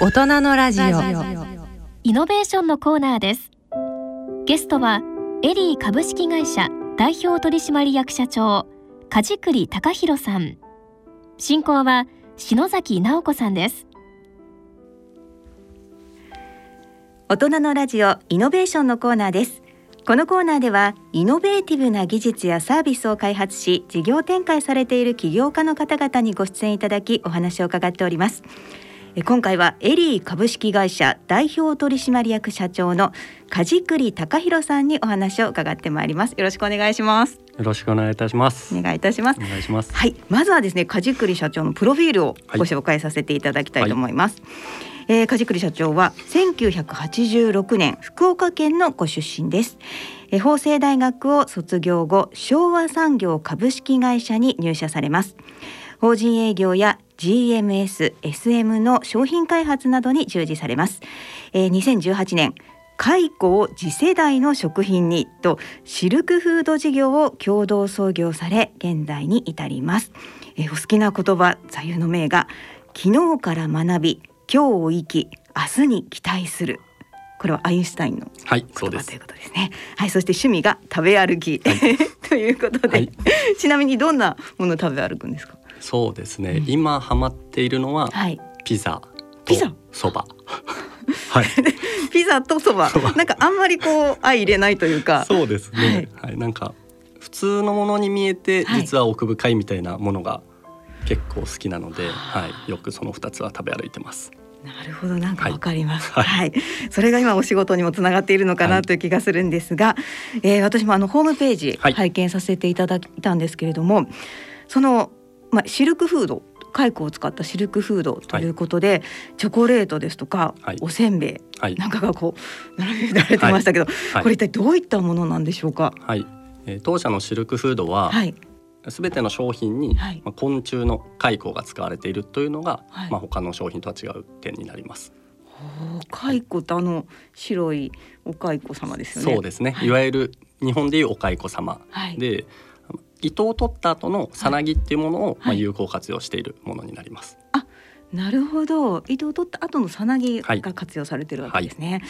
大人のラジオ。イノベーションのコーナーです。ゲストはエリー株式会社代表取締役社長梶栗隆弘さん。進行は篠崎直子さんです。大人のラジオイノベーションのコーナーです。このコーナーではイノベーティブな技術やサービスを開発し事業展開されている起業家の方々にご出演いただきお話を伺っております今回はエリー株式会社代表取締役社長の梶栗隆弘さんにお話を伺ってまいります。よろしくお願いします。よろしくお願いいたします。お願いいたします。お願いします。はい。まずはですね梶栗社長のプロフィールをご紹介させていただきたいと思います、はい。えー、梶栗社長は1986年福岡県のご出身です、えー、法政大学を卒業後昭和産業株式会社に入社されます。法人営業や GMS、SM の商品開発などに従事されます。えー、2018年蚕を次世代の食品にとシルクフード事業を共同創業され現在に至ります、えー、お好きな言葉座右の銘が昨日から学び今日を生き明日に期待する。これはアインシュタインの言葉ということですね。はい、そして趣味が食べ歩き、はい、ということで、はい、ちなみにどんなものを食べ歩くんですか？そうですね、うん、今ハマっているのは、はい、ピザピザ？そば。はい。ピザとそば。なんかあんまりこう相入れないというか。そうですね、はい、はい、なんか普通のものに見えて実は奥深いみたいなものが結構好きなので、はい、よくその二つは食べ歩いてます。なるほど。なんかわかります、はい、はい、それが今お仕事にもつながっているのかなという気がするんですが、はい、えー、私もあのホームページ拝見させていただいたんですけれども、そのまあ、シルクフード蚕を使ったシルクフードということで、はい、チョコレートですとか、はい、おせんべいなんかがこう並べられてましたけど、はい、これ一体どういったものなんでしょうか？はい、えー、当社のシルクフードは、はい、全ての商品に、はい、まあ、昆虫の蚕が使われているというのが、はい、まあ、他の商品とは違う点になります。蚕ってあの白いお蚕様ですよね。そうですね。い。わゆる日本でいうお蚕様で、糸を取った後のさなぎっていうものを、まあ、有効活用しているものになります。あなるほど。糸を取った後のさなぎが活用されてるわけですね。はい。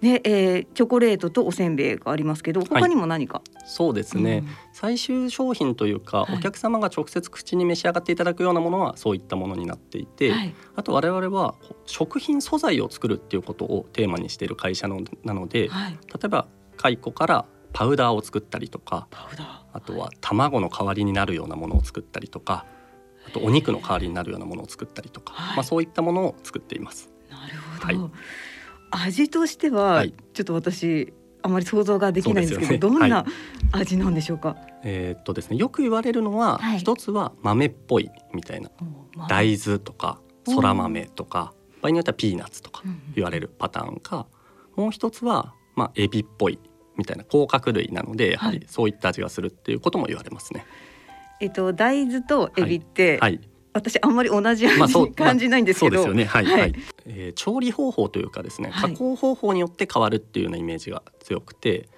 で、えー、チョコレートとおせんべいがありますけど他にも何か、はい、そうですね、うん、最終商品というか、はい、お客様が直接口に召し上がっていただくようなものはそういったものになっていて、はい、あと我々は食品素材を作るっていうことをテーマにしている会社のなので、例えば蚕からパウダーを作ったりとかあとは卵の代わりになるようなものを作ったりとかあとお肉の代わりになるようなものを作ったりとか、まあ、そういったものを作っています。なるほど、はい、味としては、ちょっと私あまり想像ができないんですけど、ね、どんな味なんでしょうか？えー、っとですねよく言われるのは、はい、一つは豆っぽいみたいな。大豆とかそら豆とか場合によってはピーナッツとか言われるパターンか、もう一つはまあエビっぽいみたいな甲殻類なのでやはりそういった味がするっていうことも言われますね。えっと大豆とエビって、はい、はい私あんまり同じ味、まあ、感じないんですけど、そうですよね。はい、はい。はい、えー、調理方法というかですね加工方法によって変わるっていうようなイメージが強くて、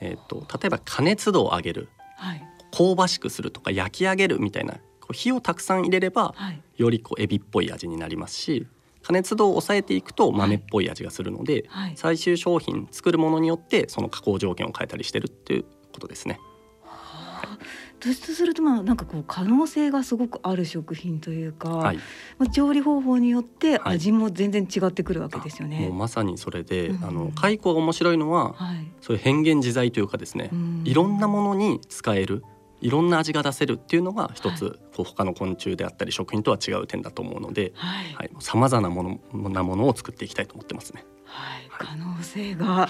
えーと、例えば加熱度を上げる、はい、香ばしくするとか焼き上げるみたいなこう火をたくさん入れれば、はい、よりこうエビっぽい味になりますし加熱度を抑えていくと豆っぽい味がするので、はい、最終商品作るものによってその加工条件を変えたりしてるっていうことですね。とするとまあなんかこう可能性がすごくある食品というか、はい、まあ、調理方法によって味も全然違ってくるわけですよね。もうまさにそれで、うん、あの蚕が面白いのは、はい、そういう変幻自在というかですね、うん、いろんなものに使えるいろんな味が出せるっていうのが一つ、はい、他の昆虫であったり食品とは違う点だと思うので、さまざ、まなものなものを作っていきたいと思ってますね。はい、可能性が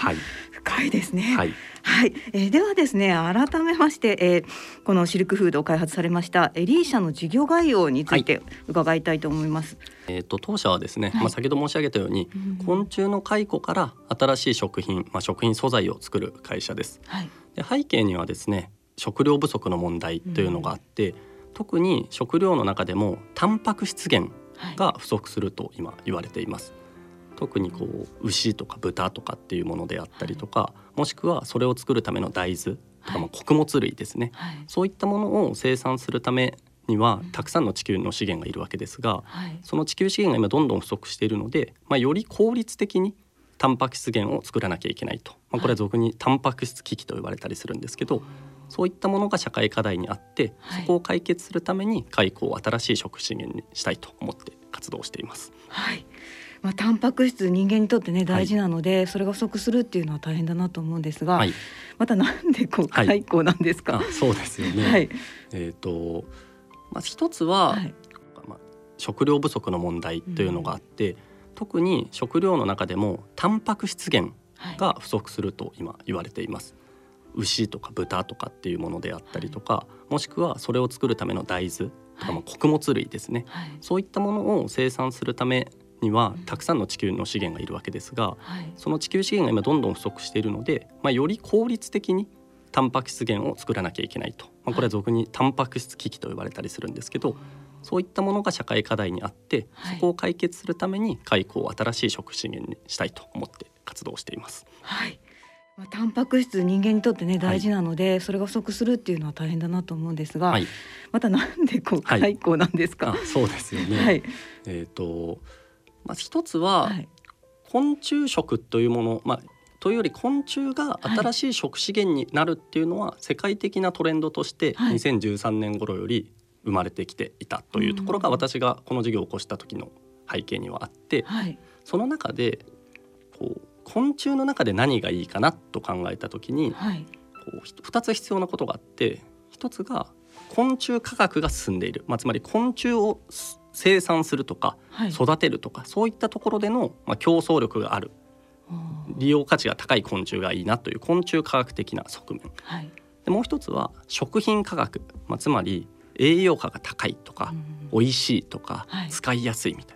深いですね。はい、はい、えー、ではですね、改めまして、えー、このシルクフードを開発されましたエリー社の事業概要について伺いたいと思います。はい、えっ、ー、と当社はですね、はい、まあ先ほど申し上げたように、うん、昆虫の蚕から新しい食品、まあ食品素材を作る会社です。はい、で背景にはですね、食料不足の問題というのがあって、うん、特に食料の中でもタンパク質源が不足すると今言われています。特にこう牛とか豚とかっていうものであったりとか、はい、もしくはそれを作るための大豆とか、まあ穀物類ですね、はい、そういったものを生産するためにはたくさんの地球の資源がいるわけですが、はい。その地球資源が今どんどん不足しているので、まあ、より効率的にタンパク質源を作らなきゃいけないと、まあ、これは俗にタンパク質危機と呼ばれたりするんですけど、そういったものが社会課題にあって、はいそこを解決するために蚕を新しい食資源にしたいと思って活動しています。はい。まあタンパク質人間にとってね大事なので、それが不足するっていうのは大変だなと思うんですが、はい、またなんでこうはい蚕なんですか？あそうですよね。はい。えっ、とまあ一つは、はい。まあ、食料不足の問題というのがあって、特に食料の中でもタンパク質源はい。が不足すると今言われています。牛とか豚とかっていうものであったりとか、もしくはそれを作るための大豆とか、まあ穀物類ですね、はい。そういったものを生産するためにはたくさんの地球の資源がいるわけですがはい。その地球資源が今どんどん不足しているので、まあ、より効率的にタンパク質源を作らなきゃいけないと、まあ、これは俗にタンパク質危機と呼ばれたりするんですけどそういったものが社会課題にあってはいそこを解決するために蚕を新しい食資源にしたいと思って活動しています。はい。まあタンパク質人間にとってね大事なので、それが不足するっていうのは大変だなと思うんですが、はい、またなんでこうはい蚕なんですか？あそうですよね、はい。えっ、とまあ一つははい。昆虫食というもの、まあ、というより昆虫が新しい食資源になるっていうのは世界的なトレンドとしてはい2013年頃より生まれてきていたというところがうん私がこの事業を起こした時の背景にはあってはい。その中でこう昆虫の中で何がいいかなと考えた時にはい。こうひ2つ必要なことがあって1つが昆虫科学が進んでいる、まあ、つまり昆虫をす生産するとかはい。育てるとかそういったところでの、まあ、競争力がある利用価値が高い昆虫がいいなという昆虫科学的な側面はい。でもう一つは食品科学、まあ、つまり栄養価が高いとかうん美味しいとかはい使いやすいみたいな。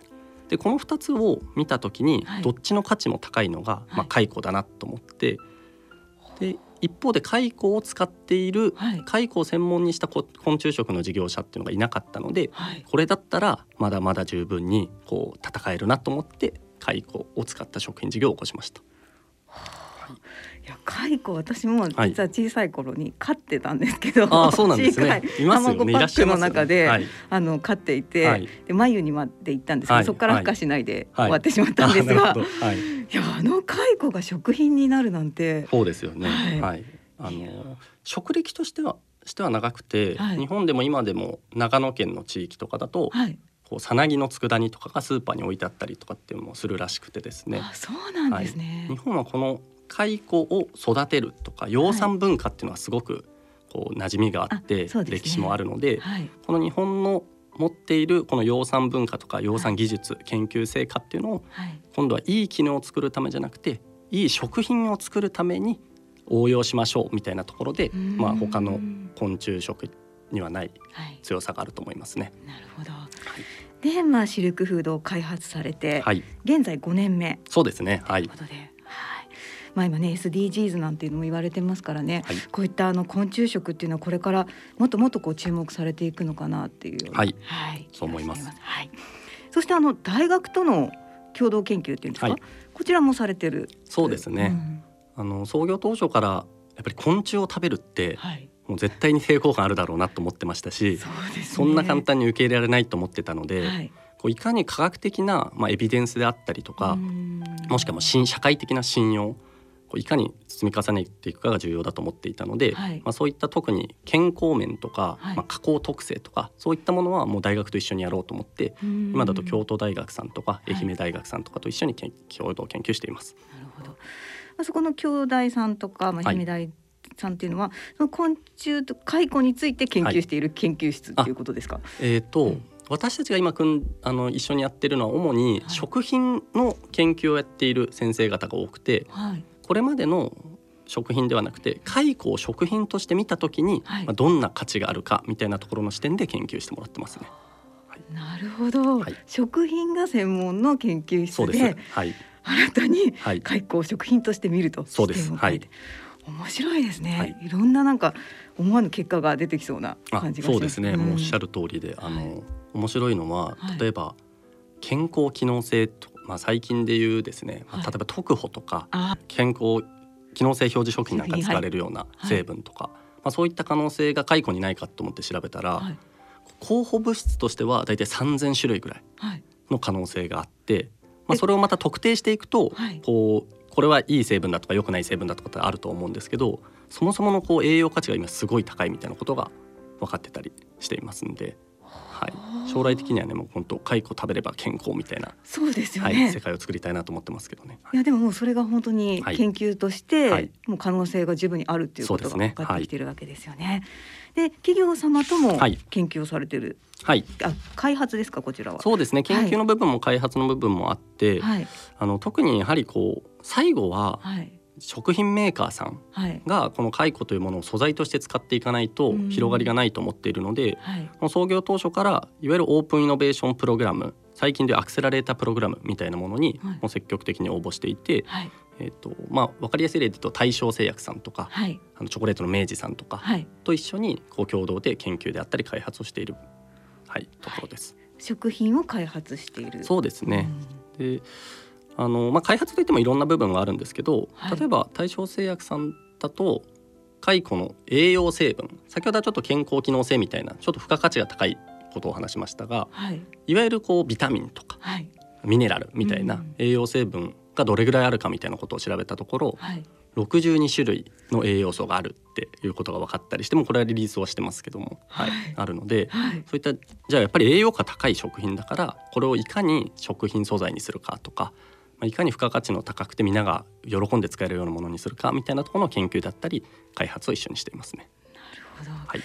でこの2つを見た時にはいどっちの価値も高いのが、まあ、蚕だなと思ってで一方で蚕を使っているはい。蚕を専門にしたこ昆虫食の事業者っていうのがいなかったのではい。これだったらまだまだ十分にこう戦えるなと思って蚕を使った食品事業を起こしました。いや蚕私も実ははい。小さい頃に飼ってたんですけど、ああそうなんです小さね。卵パックの中で、はい。あの飼っていて、はい。で眉にまで行ったんですけど、はい。そこから孵化しないではい。終わってしまったんですが、い。いやあの蚕が食品になるなんて、そうですよね。はい。はい。あの職歴としてはしては長くて、はい。日本でも今でも長野県の地域とかだと、はい、こうさなぎの佃煮とかがスーパーに置いてあったりとかっていうのもするらしくてですね。あそうなんですね。日本はこの蚕を育てるとか養蚕文化っていうのはすごくこう馴染みがあって、あそうですね。歴史もあるので、はい、この日本の持っているこの養蚕文化とか養蚕技術、研究成果っていうのをはい、今度はいい絹を作るためじゃなくていい食品を作るために応用しましょうみたいなところで、うん。まあ、他の昆虫食にはないはい、強さがあると思いますね。なるほど。で、まあシルクフードを開発されて、はい、現在5年目。そうですね。はい。というこ、とで、はい。まあ今ね SDGs なんていうのも言われてますからね、はいこういったあの昆虫食っていうのはこれからもっともっとこう注目されていくのかなっていうはいはい、そう思いますはい。そしてあの大学との共同研究っていうんですか、はいこちらもされてる。そうですね。んあの創業当初からやっぱり昆虫を食べるってはい。もう絶対に抵抗感あるだろうなと思ってましたし、そね。そんな簡単に受け入れられないと思ってたので、はい。こういかに科学的なまあエビデンスであったりとか、うんもしくはも社会的な信用こういかに積み重ねていくかが重要だと思っていたので、はいまあ、そういった特に健康面とか、はいまあ、加工特性とかそういったものはもう大学と一緒にやろうと思って今今だと京都大学さんとかい愛媛大学さんとかと一緒に研共同研究しています。なるほど。まあそこの兄弟さんとか、まあ、はい姫大さんっていうのは、その昆虫と蚕について研究している研究室っていうことですか？えーとうん私たちが今くんあの一緒にやってるのは主にはい食品の研究をやっている先生方が多くてはい。これまでの食品ではなくて蚕を食品として見た時に、はい。まあ、どんな価値があるかみたいなところの視点で研究してもらってますね。なるほど、はい。食品が専門の研究室で。はい。新たにはい。蚕を食品として見るとそうです。視点を変えて。面白いですね、はい。い、ろんななんか思わぬ結果が出てきそうなあ感じがします。そうですね、もうおっしゃるる通りであの、はい。面白いのははい。例えば健康機能性と、まあ、最近で言うですね、まあはい。例えば特保とかあ健康機能性表示食品なんかに使われるような成分とか、まあ、そういった可能性が蚕にないかと思って調べたら、はい。候補物質としては大体3,000種類ぐらいの可能性があって、まあ、それをまた特定していくと、こうこれはいい成分だとか良くない成分だとかってあると思うんですけどそもそものこう栄養価値が今すごい高いみたいなことが分かってたりしていますんで。はい、将来的にはねもう本当蚕食べれば健康みたいなそうですよね、はい、世界を作りたいなと思ってますけどね。い。やでももうそれが本当に研究として、はい、もう可能性が十分にあるっていうことが分かってきてるわけですよね。で、ねはい、企業様とも研究をされてる、はい、あ開発ですかこちらは。そうですね。研究の部分も開発の部分もあって、はい、あの特にやはりこう最後は、はい食品メーカーさんがこの蚕というものを素材として使っていかないと広がりがないと思っているので、はい、創業当初からいわゆるオープンイノベーションプログラム最近でアクセラレータープログラムみたいなものにも積極的に応募していて、はい、えーとまあ、分かりやすい例で言うと大正製薬さんとか、はい、あのチョコレートの明治さんとかと一緒にこう共同で研究であったり開発をしている、はい、ところです。食品を開発している。そうですね、であの、まあ、開発といってもいろんな部分があるんですけど、はい、例えば大正製薬さんだと蚕の栄養成分先ほどはちょっと健康機能性みたいなちょっと付加価値が高いことを話しましたが、はい、いわゆるこうビタミンとか、はい、ミネラルみたいな栄養成分がどれぐらいあるかみたいなことを調べたところ、はい、62種類の栄養素があるっていうことが分かったりしてもこれはリリースはしてますけども、はい、はい、あるので、はい、そういったじゃあやっぱり栄養価高い食品だからこれをいかに食品素材にするかとかまあ、いかに付加価値の高くてみんなが喜んで使えるようなものにするかみたいなところの研究だったり開発を一緒にしていますね。なるほど、はい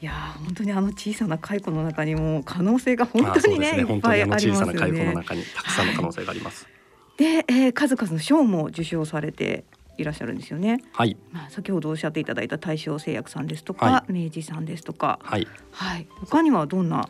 いや本当にあの小さな蚕の中にも可能性が本当にね、ね、いっぱいありますよね。小さな蚕の中にたくさんの可能性があります。で、えー、数々の賞も受賞されていらっしゃるんですよね。はい。まあ先ほどおっしゃっていただいた大正製薬さんですとか、はい、明治さんですとか、はい。はい。他にはどんな？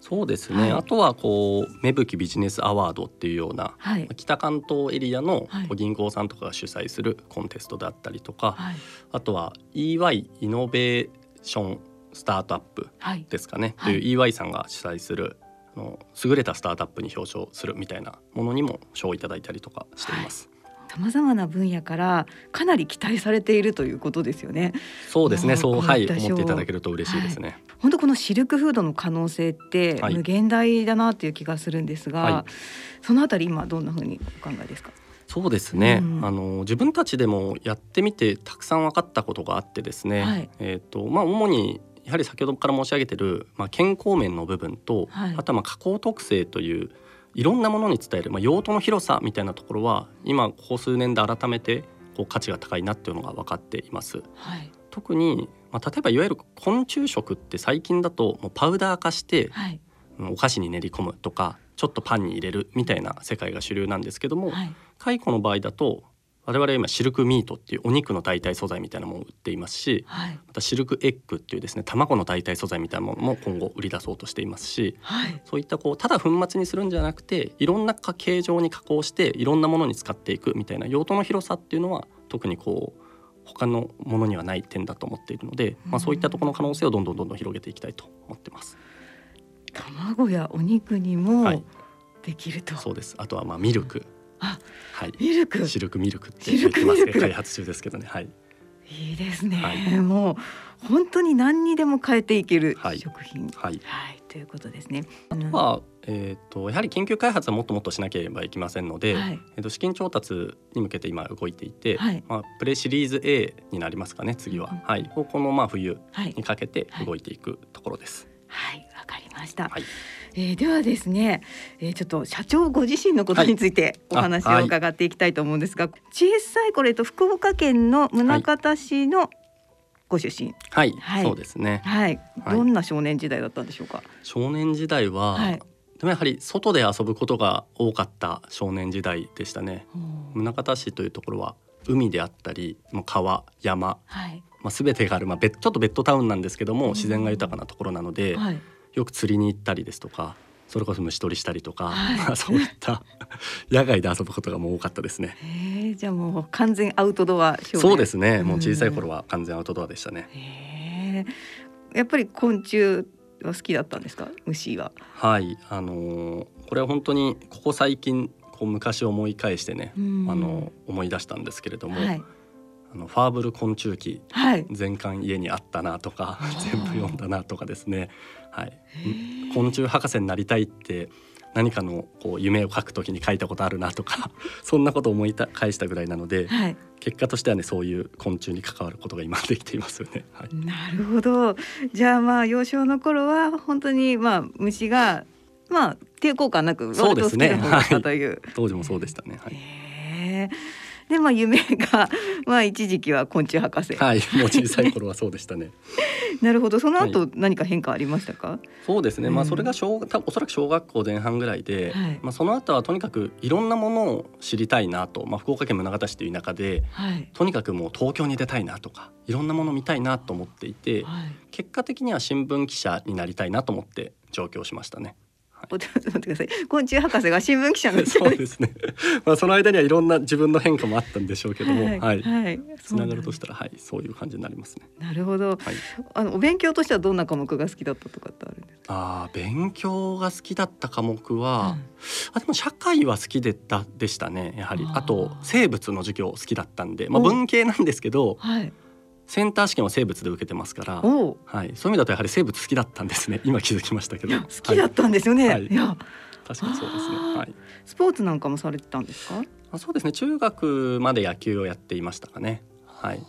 そうですね。はい、あとはこう芽吹ビジネスアワードっていうような、はい、北関東エリアの銀行さんとかが主催するコンテストであったりとか、はい、あとは EY イノベーションスタートアップですかね、はい、という EY さんが主催するあの優れたスタートアップに表彰するみたいなものにも賞をいただいたりとかしています。さまざまな分野からかなり期待されているということですよね。そうですね。そうはい思っていただけると嬉しいですね。はい、本当このシルクフードの可能性って無限大だなという気がするんですが、はい、そのあたり今どんなふうにお考えですか？そうですね、うん、あの自分たちでもやってみてたくさん分かったことがあってですね、はい、えっ、ー、とまあ主にやはり先ほどから申し上げてる、まあ、健康面の部分と、はい、あとはまあ加工特性といういろんなものに伝える、まあ、用途の広さみたいなところは今ここ数年で改めてこう価値が高いなっていうのが分かっています。はい、特に、まあ、例えばいわゆる昆虫食って最近だともうパウダー化して、はい、お菓子に練り込むとかちょっとパンに入れるみたいな世界が主流なんですけども、はい、蚕の場合だと我々今シルクミートっていうお肉の代替素材みたいなものを売っていますし、はい、またシルクエッグっていうですね卵の代替素材みたいなものも今後売り出そうとしていますし、はい、そういったこうただ粉末にするんじゃなくていろんな形状に加工していろんなものに使っていくみたいな用途の広さっていうのは特にこう他のものにはない点だと思っているので、まあ、そういったところの可能性をどんどんどんどん広げていきたいと思ってます。卵やお肉にもできると、はい、そうです。あとはまあミルク、あ、はい、ミルク。シルクミルクって言ってます。ね開発中ですけどね。はい。いいですね、はい、もう本当に何にでも変えていける食品、はい、はい、ということですね。あとは、えーと、やはり研究開発はもっともっとしなければいけませんので、はい、えーと、資金調達に向けて今動いていて、はい、まあ、プレシリーズ A になりますかね次は、うん、はい、このまあ冬にかけて動いていくところです。はい。わ、かりました。はいえー、ではですね、えー、ちょっと社長ご自身のことについてお話を伺っていきたいと思うんですが、はい、小さい頃、えっと、福岡県の宗像市のご出身、はい、はい、そうですね、はい、どんな少年時代だったんでしょうか？少年時代は、はい、でもやはり外で遊ぶことが多かった少年時代でしたね。宗像市というところは海であったり、もう川、山、はい、まあすべてがある、まあちょっとベッドタウンなんですけども、自然が豊かなところなので、はい、よく釣りに行ったりですとかそれこそ虫取りしたりとか、はい、そういった 野外で遊ぶことがもう多かったですね。えじゃあもう完全アウトドアそうですね。もう小さい頃は完全アウトドアでしたね。やっぱり昆虫は好きだったんですか？虫は。はいあのー、これは本当にここ最近こう昔思い返してね、あの思い出したんですけれども、はい、ああのファーブル昆虫記、はい、全巻家にあったなとか全部読んだなとかですね、はい、昆虫博士になりたいって何かのこう夢を書くときに書いたことあるなとか そんなことを思い返したぐらいなので、はい、結果としてはねそういう昆虫に関わることが今できていますよね。はい、なるほど。じゃあまあ幼少の頃は本当にまあ虫がまあ抵抗感なくそうですね、はい、当時もそうでしたね。はい、えーでまあ夢がまあ一時期は昆虫博士。はいもう小さい頃はそうでしたね。なるほど。その後、何か変化ありましたか？そうですね、まあそれが小おそらく小学校前半ぐらいで、はい、まあその後はとにかくいろんなものを知りたいなと、まあ、福岡県宗像市という田舎で、はい、とにかくもう東京に出たいなとかいろんなもの見たいなと思っていて、はい、結果的には新聞記者になりたいなと思って上京しましたね。待ってください。昆虫博士が新聞記者のそうですね。まあその間にはいろんな自分の変化もあったんでしょうけども。はい、つながるとしたらはい。そういう感じになりますね。なるほど、はい、あのお勉強としてはどんな科目が好きだったとかってあるんですか？あ勉強が好きだった科目は、うん、あでも社会は好きでたでしたねやはり。あと生物の授業好きだったんで。まあ文系なんですけど、はいセンター試験は生物で受けてますから、はい、そういう意味だとやはり生物好きだったんですね。今気づきましたけど。好きだったんですよね。はい、いや、確かにそうですね。はい。スポーツなんかもされてたんですか？あ、そうですね。中学まで野球をやっていましたかね。はい。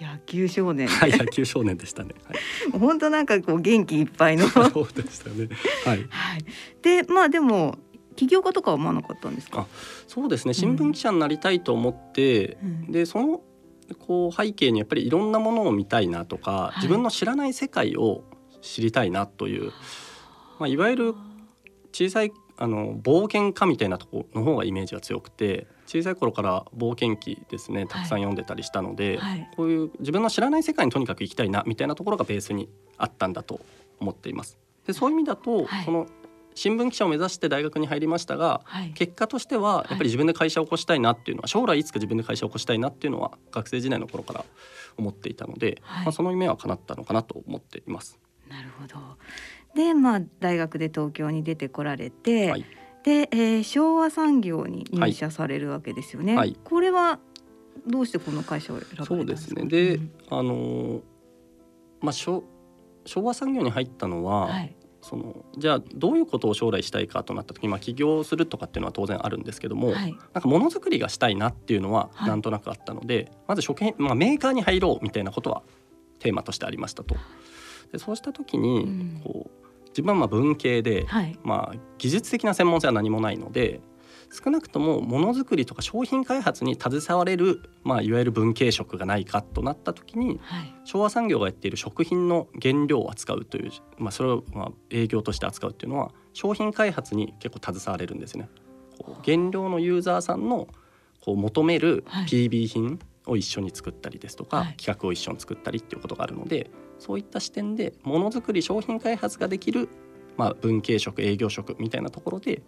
野球少年、はい、野球少年でしたね。はい、本当なんかこう元気いっぱいの そうでしたね。はい。はい。で、まあでも起業家とかは思わなかったんですか？そうですね。新聞記者になりたいと思って、うん、でそのこう背景にやっぱりいろんなものを見たいなとか、はい、自分の知らない世界を知りたいなという、まあ、いわゆる小さいあの冒険家みたいなところの方がイメージが強くて小さい頃から冒険記ですねたくさん読んでたりしたので、はい。はい、こういう自分の知らない世界にとにかく行きたいなみたいなところがベースにあったんだと思っています。でそういう意味だと、その新聞記者を目指して大学に入りましたが、はい、結果としてはやっぱり自分で会社を起こしたいなっていうのは将来いつか自分で会社を起こしたいなっていうのは学生時代の頃から思っていたので、はい、まあ、その夢は叶ったのかなと思っています。なるほど。で、まあ、大学で東京に出てこられて、はい、で、えー、昭和産業に入社されるわけですよね。はい、これはどうしてこの会社を選ばれたそうですね。で、うん、あのまあ昭和産業に入ったのは、はい、そのじゃあどういうことを将来したいかとなった時、まあ、起業するとかっていうのは当然あるんですけども、はい、なんかものづくりがしたいなっていうのはなんとなくあったので、はい、まず食品、まあ、メーカーに入ろうみたいなことはテーマとしてありましたと。でそうした時にこう自分はまあ文系で、はい、まあ、技術的な専門性は何もないので少なくともものづくりとか商品開発に携われる、まあ、いわゆる文系職がないかとなった時に、はい、昭和産業がやっている食品の原料を扱うという、まあ、それをまあ営業として扱うっていうのは商品開発に結構携われるんですね。原料のユーザーさんのこう求める PB 品を一緒に作ったりですとか、はい、企画を一緒に作ったりっていうことがあるのでそういった視点でものづくり商品開発ができる、まあ、文系職営業職みたいなところで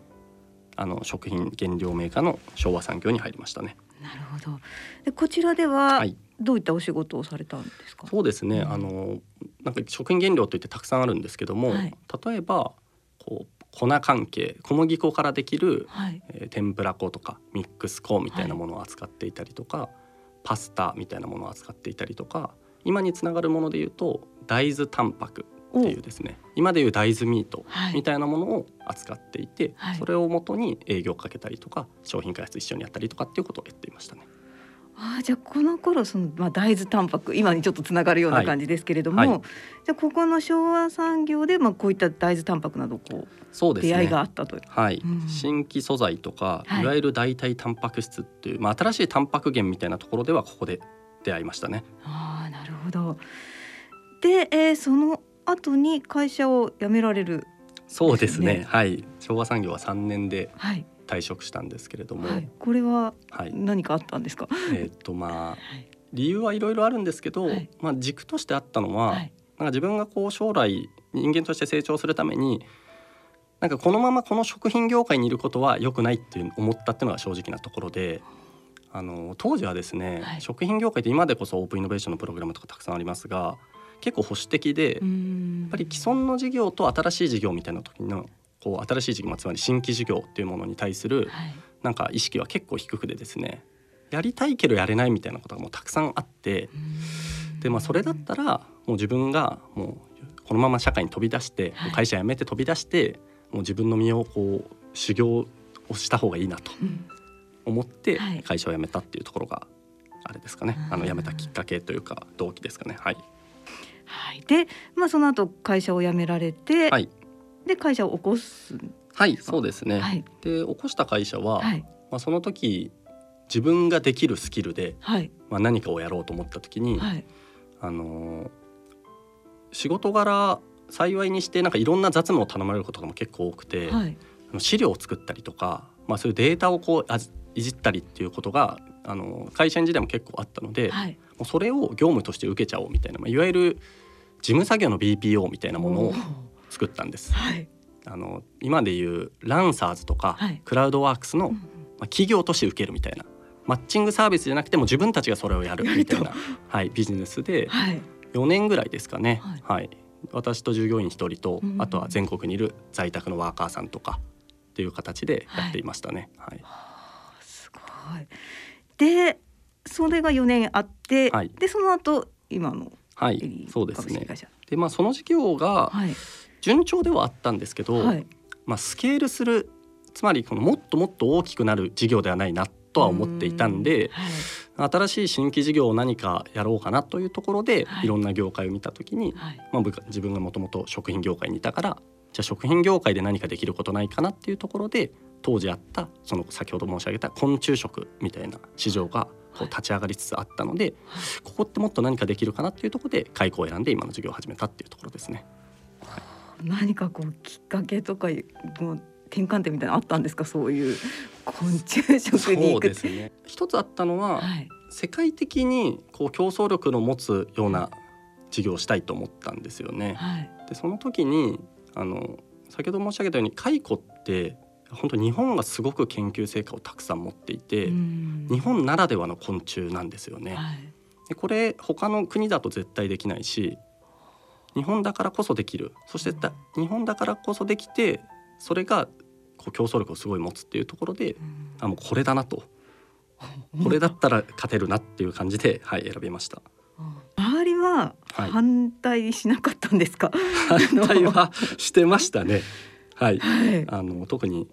あの食品原料メーカーの昭和産業に入りましたね。なるほど。でこちらでは、どういったお仕事をされたんですか？そうですね。うん、あのなんか食品原料といってたくさんあるんですけども、はい、例えばこう粉関係小麦粉からできる、はい、えー、天ぷら粉とかミックス粉みたいなものを扱っていたりとか、はい、パスタみたいなものを扱っていたりとか今につながるものでいうと大豆タンパクっていうですね今でいう大豆ミートみたいなものを扱っていて、はい、それをもとに営業をかけたりとか商品開発一緒にやったりとかっていうことをやっていましたね。あじゃあこの頃その、まあ、大豆タンパク今にちょっとつながるような感じですけれども、はい。はい、じゃあここの昭和産業で、まあ、こういった大豆タンパクなどこうそうです、ね、出会いがあったという。はい、うん、新規素材とか、い、わゆる代替タンパク質っていう、まあ、新しいタンパク源みたいなところではここで出会いましたね。あなるほど。で、えー、その後に会社を辞められる、ね、そうですね。はい。昭和産業は3年で退職したんですけれども、はい、これは何かあったんですか、はい、えっ、とまあ、理由はいろいろあるんですけど、はい、まあ軸としてあったのは、なんか自分がこう将来人間として成長するためになんかこのままこの食品業界にいることは良くないっていう思ったっていうのが正直なところであの当時はですね、はい、食品業界って今でこそオープンイノベーションのプログラムとかたくさんありますが結構保守的でやっぱり既存の事業と新しい事業みたいな時のこう新しい事業つまり新規事業っていうものに対する、なんか意識は結構低くでですねやりたいけどやれないみたいなことがもうたくさんあってで、まあ、それだったらもう自分がもうこのまま社会に飛び出して、はい、会社辞めて飛び出してもう自分の身をこう修行をした方がいいなと思って会社を辞めたっていうところがあれですかね、あの辞めたきっかけというか動機ですかね。はいはい、で、まあ、その後会社を辞められて、はい、で会社を起こすはいそうですね、はい、で起こした会社は、はい、まあ、その時自分ができるスキルで、はい、まあ、何かをやろうと思った時に、あの仕事柄幸いにしてなんかいろんな雑務を頼まれることも結構多くて、資料を作ったりとか、まあ、そういうデータをこういじったりっていうことがあの会社員時代も結構あったので、もうそれを業務として受けちゃおうみたいな、まあ、いわゆる事務作業の BPO みたいなものを作ったんです。はい、あの今でいうランサーズとか、はい、クラウドワークスの、まあ、企業として受けるみたいなマッチングサービスじゃなくても自分たちがそれをやるみたいな、はい、ビジネスで、はい、4年ぐらいですかね、はい、はい、私と従業員1人と、あとは全国にいる在宅のワーカーさんとかっていう形でやっていましたね。はい、すごい。でそれが4年あって、はい、でその後今のはい。そうですね。でまあその事業が順調ではあったんですけど、はい、まあ、スケールするつまりこのもっともっと大きくなる事業ではないなとは思っていたんで、はい、新しい新規事業を何かやろうかなというところで、はい、いろんな業界を見た時に、はい、まあ、自分がもともと食品業界にいたからじゃあ食品業界で何かできることないかなっていうところで当時あったその先ほど申し上げた昆虫食みたいな市場がこう立ち上がりつつあったので、ここってもっと何かできるかなっていうところで開講を選んで今の授業を始めたっていうところですね。はい、何かこうきっかけとかもう転換点みたいなあったんですか？そういう昆虫食にそうですね。一つあったのは、はい、世界的にこう競争力の持つような事業をしたいと思ったんですよね。はい、でその時にあの先ほど申し上げたように蚕って本当日本がすごく研究成果をたくさん持っていて、日本ならではの昆虫なんですよね。はい、でこれ他の国だと絶対できないし日本だからこそできる。そしてだ日本だからこそできてそれがこう競争力をすごい持つっていうところで、あもうこれだなと。これだったら勝てるなっていう感じで、はい、選びました。周りは反対しなかったんですか、はい、反対はしてましたね。はい、はい、あの特に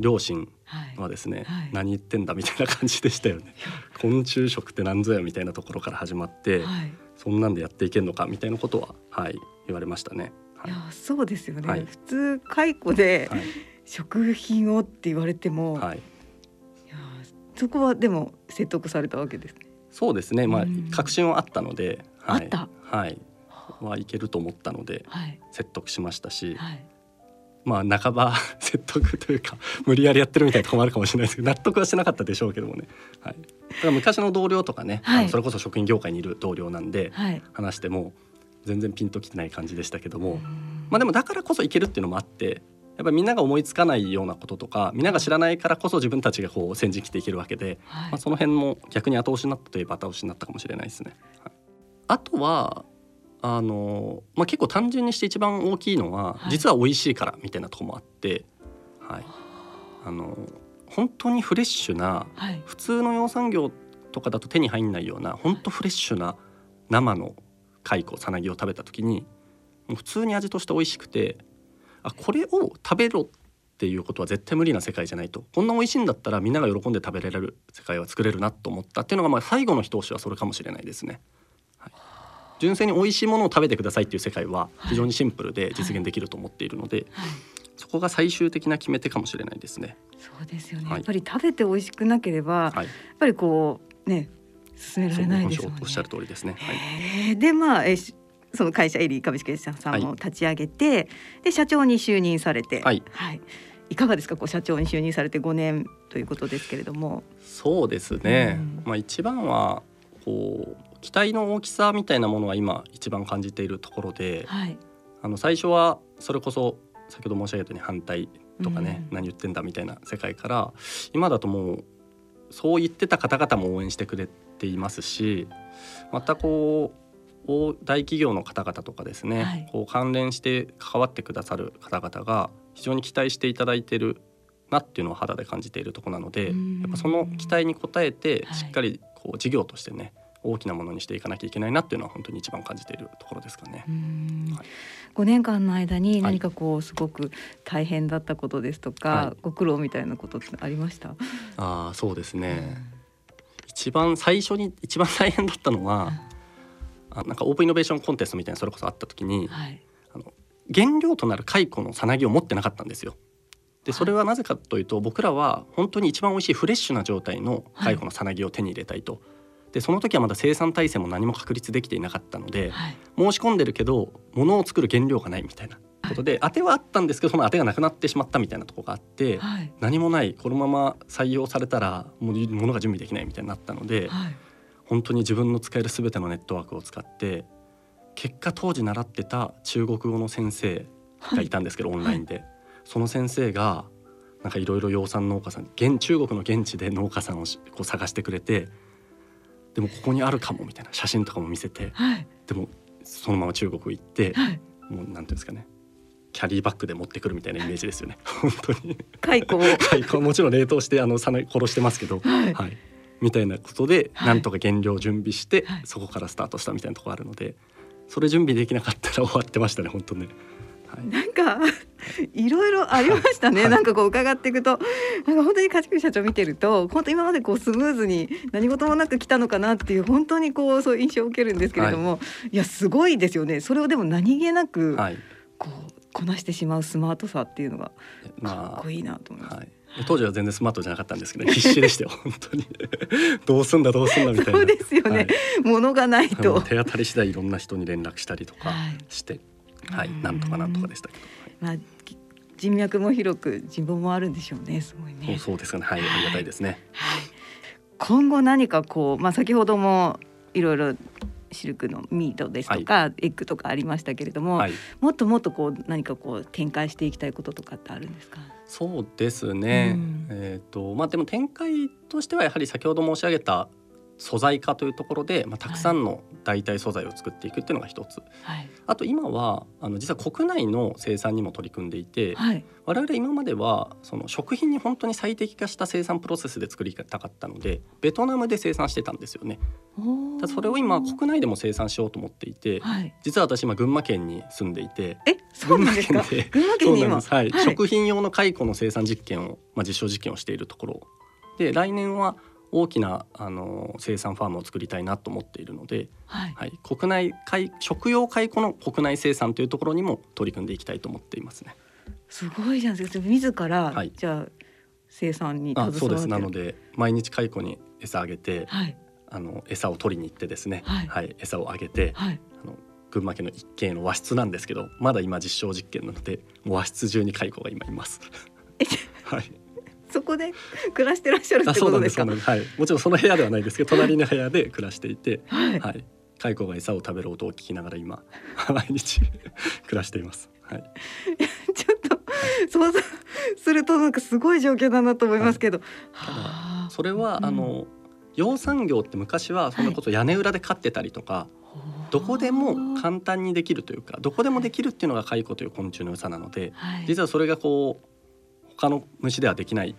両親はですね、はい。はい、何言ってんだみたいな感じでしたよね。昆虫食って何ぞやみたいなところから始まって、はい、そんなんでやっていけんのかみたいなことは、はい、言われましたね。い。やそうですよね、普通蚕で食品をって言われても、はい、いやそこはでも説得されたわけですね。そうですね、まあ、確信はあったので、はい、はい、はい。けると思ったので、説得しましたし、はいまあ半ば説得というか 無理やりやってるみたいなとこもあるかもしれないですけど納得はしてなかったでしょうけどもね、はい、だから昔の同僚とかね、はい、それこそ食品業界にいる同僚なんで、話しても全然ピンときてない感じでしたけども、まあでもだからこそいけるっていうのもあってやっぱりみんなが思いつかないようなこととかみんなが知らないからこそ自分たちがこう先陣切っていけるわけで、はい、まあ、その辺も逆に後押しになったといえば後押しになったかもしれないですね。はい、あとはあの、まあ、結構単純にして一番大きいのは、はい、実は美味しいからみたいなとこもあって、はい、あの本当にフレッシュな、はい、普通の養蚕業とかだと手に入んないような本当フレッシュな生の蚕さなぎを食べた時に普通に味として美味しくてあこれを食べろっていうことは絶対無理な世界じゃないと。こんな美味しいんだったらみんなが喜んで食べられる世界は作れるなと思ったっていうのがまあ最後の一押しはそれかもしれないですね。純粋に美味しいものを食べてくださいっていう世界は非常にシンプルで実現できると思っているので、はい。はい、そこが最終的な決め手かもしれないですね。そうですよね、はい、やっぱり食べて美味しくなければ、やっぱりこうね進められないですよね。おっしゃる通りですね。はい、でまあえその会社エリー株式会社さんを立ち上げて、で社長に就任されて、はい、はい、いかがですか？こう社長に就任されて5年ということですけれども。そうですね。うん、まあ一番はこう期待の大きさみたいなものは今一番感じているところで、はい、あの最初はそれこそ先ほど申し上げたように反対とかね、うん、何言ってんだみたいな世界から今だともうそう言ってた方々も応援してくれていますしまたこう大企業の方々とかですね、はい、こう関連して関わってくださる方々が非常に期待していただいているなっていうのを肌で感じているところなのでやっぱその期待に応えてしっかりこう事業としてね、大きなものにしていかなきゃいけないなっていうのは本当に一番感じているところですかね。はい、5年間の間に何かこうすごく大変だったことですとか、はい、ご苦労みたいなことってありました？ああそうですね。一番最初に一番大変だったのは、あなんかオープンイノベーションコンテストみたいなそれこそあった時に、はい、あの原料となる蚕のさなぎを持ってなかったんですよ。でそれはなぜかというと僕らは本当に一番美味しいフレッシュな状態の蚕のさなぎを手に入れたいと。でその時はまだ生産体制も何も確立できていなかったので、はい、申し込んでるけど物を作る原料がないみたいなことで、はい、当てはあったんですけどその当てがなくなってしまったみたいなところがあって、はい、何もないこのまま採用されたらもう物が準備できないみたいになったので、本当に自分の使える全てのネットワークを使って結果当時習ってた中国語の先生がいたんですけど、オンラインで、その先生がなんかいろいろ養蚕農家さん現中国の現地で農家さんをこう探してくれてでもここにあるかもみたいな写真とかも見せて、はい、でもそのまま中国行って、はい、もうなんていうんですかね。キャリーバッグで持ってくるみたいなイメージですよね。本当に。蚕を。蚕もちろん冷凍してあの殺してますけど、はい、はい、みたいなことで、なんとか原料を準備して、そこからスタートしたみたいなところあるのでそれ準備できなかったら終わってましたね本当ね。はい、なんか いろいろありましたね、はい、なんかこう伺っていくと。なんか本当に勝栗社長見てると本当今までこうスムーズに何事もなく来たのかなっていう本当にこうそういう印象を受けるんですけれども、はい、いやすごいですよね。それをでも何気なくこうこなしてしまうスマートさっていうのがかっこいいなと思います。まあ当時は全然スマートじゃなかったんですけど 必死でしたよ本当に。どうすんだどうすんだみたいな。そうですよね、はい、物がないと。手当たり次第いろんな人に連絡したりとかして、はい、なんとかなんとかでしたけど、まあ人脈も広く人望もあるんでしょうねすごいね。そうですかね。はい、ありがたいですね、はい、今後何かこうまあ先ほどもいろいろシルクのミートですとか、はい、エッグとかありましたけれども、はい、もっともっとこう何かこう展開していきたいこととかってあるんですか？そうですね、うん、えっ、ー、とまあでも展開としてはやはり先ほど申し上げた素材化というところで、まあ、たくさんの代替素材を作っていくっていうのが一つ、はい、あと今はあの実は国内の生産にも取り組んでいて、はい、我々今まではその食品に本当に最適化した生産プロセスで作りたかったのでベトナムで生産してたんですよね。だそれを今国内でも生産しようと思っていて、はい、実は私今群馬県に住んでいてえ群馬県で。群馬県に今？はい、食品用の蚕の生産実験を、まあ、実証実験をしているところ。で来年は大きなあの生産ファームを作りたいなと思っているので、はい、はい、国内食用蚕の国内生産というところにも取り組んでいきたいと思っていますね。すごいじゃないですか。自ら、はい、じゃあ生産にあそうです。なので毎日蚕に餌あげて、はい、あの餌を取りに行ってですね、はい、はい、餌をあげて、はい、あの群馬県の一軒の和室なんですけどまだ今実証実験なので和室中に蚕が今います。はい。そこで暮らしてらっしゃるってことですか？はい、もちろんその部屋ではないですけど、隣の部屋で暮らしていて、はい、はい、蚕が餌を食べる音を聞きながら今 毎日 暮らしています。はい。ちょっと想像するとなんかすごい状況だなと思いますけど。はい、それは、うん、あの養蚕業って昔はそんなこと屋根裏で飼ってたりとか、はい、どこでも簡単にできるというかどこでもできるっていうのが蚕という昆虫の良さなので、はい、実はそれがこう他の虫ではできない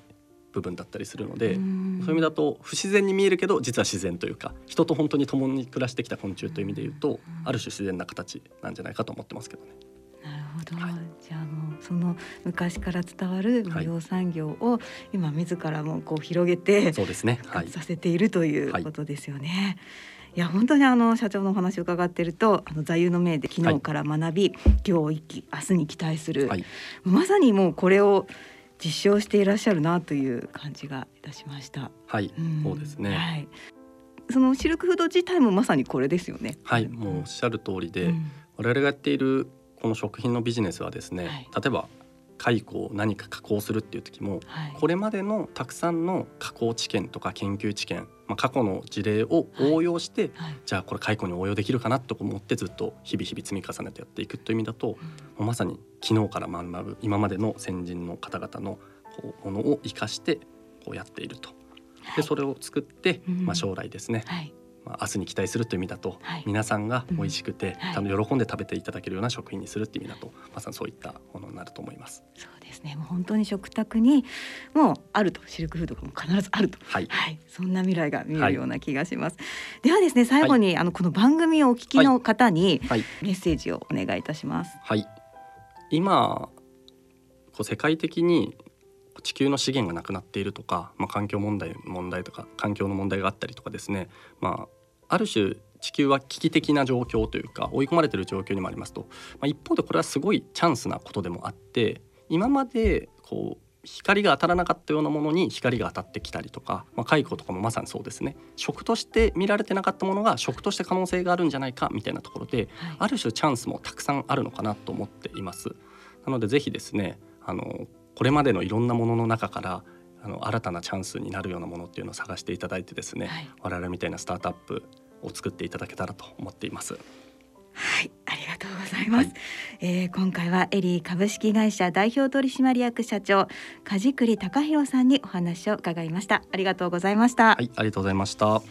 部分だったりするのでそういう意味だと不自然に見えるけど実は自然というか人と本当に共に暮らしてきた昆虫という意味で言うとある種自然な形なんじゃないかと思ってますけどね。なるほど、はい、じゃあもうその昔から伝わる無用産業を今自らもこう広げて、そうですね、はい、させているということですよね。はいいや本当にあの社長のお話を伺っているとあの座右の銘で昨日から学び、はい、今日生き明日に期待する、はい、まさにもうこれを実証していらっしゃるなという感じがいたしました。はい、うん、そうですね。はい。そのシルクフード自体もまさにこれですよね。はい、もうおっしゃる通りで、うん、我々がやっているこの食品のビジネスはですね、はい、例えば蚕を何か加工するっていう時も、はい、これまでのたくさんの加工知見とか研究知見、まあ、過去の事例を応用して、はい、じゃあこれ蚕に応用できるかなと思ってずっと日々日々積み重ねてやっていくという意味だと、うん、まさに昨日から学ぶ今までの先人の方々のものを生かしてこうやっていると。でそれを作って、まあ、将来ですね、はいまあ、明日に期待するという意味だと、はい、皆さんが美味しくて、うんはい、喜んで食べていただけるような食品にするっていう意味だとまさにそういったものになると思います。そうですね。もう本当に食卓にもうあるとシルクフードがも必ずあると、はい、はい、そんな未来が見えるような気がします、はい、ではですね最後に、はい、あのこの番組をお聞きの方にメッセージをお願いいたします。はい。今こう世界的に地球の資源がなくなっているとか、まあ、環境問題問題とか環境の問題があったりとかですね、まあ、ある種地球は危機的な状況というか追い込まれている状況にもありますと、まあ、一方でこれはすごいチャンスなことでもあって今までこう光が当たらなかったようなものに光が当たってきたりとか、まあ、蚕とかもまさにそうですね。食として見られてなかったものが食として可能性があるんじゃないかみたいなところで、はい、ある種チャンスもたくさんあるのかなと思っています。なのでぜひですねあのこれまでのいろんなものの中からあの新たなチャンスになるようなものっていうのを探していただいてですね、はい、我々みたいなスタートアップを作っていただけたらと思っています。はい、ありがとうございます。はい、えー、今回はエリー株式会社代表取締役社長梶栗隆弘さんにお話を伺いました。ありがとうございました。はい、ありがとうございました。